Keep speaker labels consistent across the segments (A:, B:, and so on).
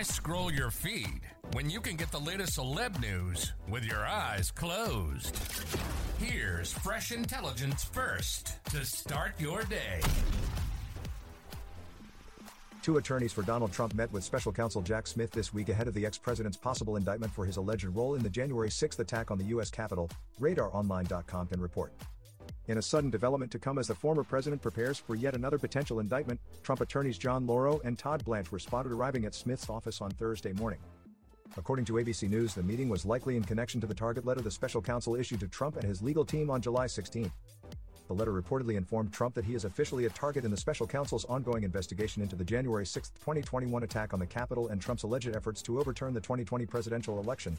A: Why scroll your feed when you can get the latest celeb news with your eyes closed? Here's fresh intelligence first to start your day.
B: Two attorneys for Donald Trump met with special counsel Jack Smith this week ahead of the ex president's possible indictment for his alleged role in the January 6 attack on the U.S. Capitol, RadarOnline.com can report. In a sudden development to come as the former president prepares for yet another potential indictment, Trump attorneys John Lauro and Todd Blanche were spotted arriving at Smith's office on Thursday morning. According to ABC News, the meeting was likely in connection to the target letter the special counsel issued to Trump and his legal team on July 16. The letter reportedly informed Trump that he is officially a target in the special counsel's ongoing investigation into the January 6, 2021 attack on the Capitol and Trump's alleged efforts to overturn the 2020 presidential election.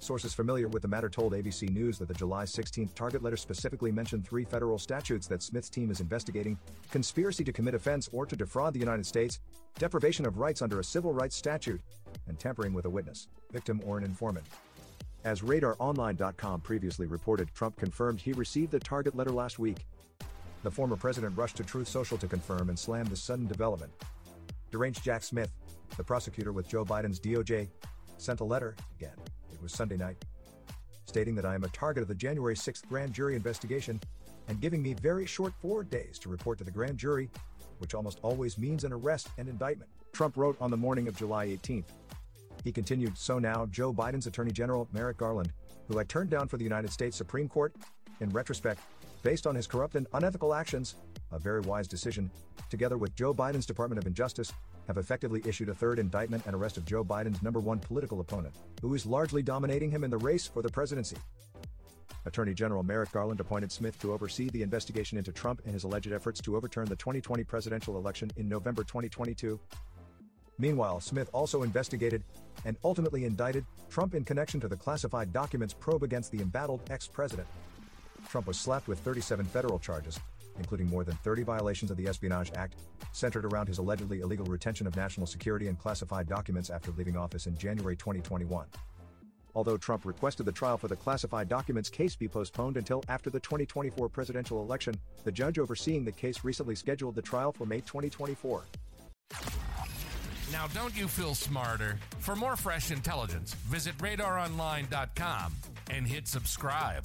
B: Sources familiar with the matter told ABC News that the July 16 target letter specifically mentioned three federal statutes that Smith's team is investigating conspiracy to commit offense or to defraud the United States, deprivation of rights under a civil rights statute, and tampering with a witness, victim, or an informant. As RadarOnline.com previously reported, Trump confirmed he received the target letter last week. The former president rushed to Truth Social to confirm and slam the sudden development. Deranged Jack Smith, the prosecutor with Joe Biden's DOJ, sent a letter, again, it was Sunday night, stating that I am a target of the January 6th grand jury investigation and giving me very short four days to report to the grand jury, which almost always means an arrest and indictment. Trump wrote on the morning of July 18th. He continued, so now Joe Biden's Attorney General, Merrick Garland, who I turned down for the United States Supreme Court, in retrospect, based on his corrupt and unethical actions, a very wise decision, together with Joe Biden's Department of Injustice, have effectively issued a third indictment and arrest of Joe Biden's number one political opponent, who is largely dominating him in the race for the presidency. Attorney General Merrick Garland appointed Smith to oversee the investigation into Trump and his alleged efforts to overturn the 2020 presidential election in November 2022. Meanwhile, Smith also investigated and ultimately indicted Trump in connection to the classified documents probe against the embattled ex president. Trump was slapped with 37 federal charges, including more than 30 violations of the Espionage Act, centered around his allegedly illegal retention of national security and classified documents after leaving office in January 2021. Although Trump requested the trial for the classified documents case be postponed until after the 2024 presidential election, the judge overseeing the case recently scheduled the trial for May 2024.
A: Now, don't you feel smarter? For more fresh intelligence, visit radaronline.com and hit subscribe.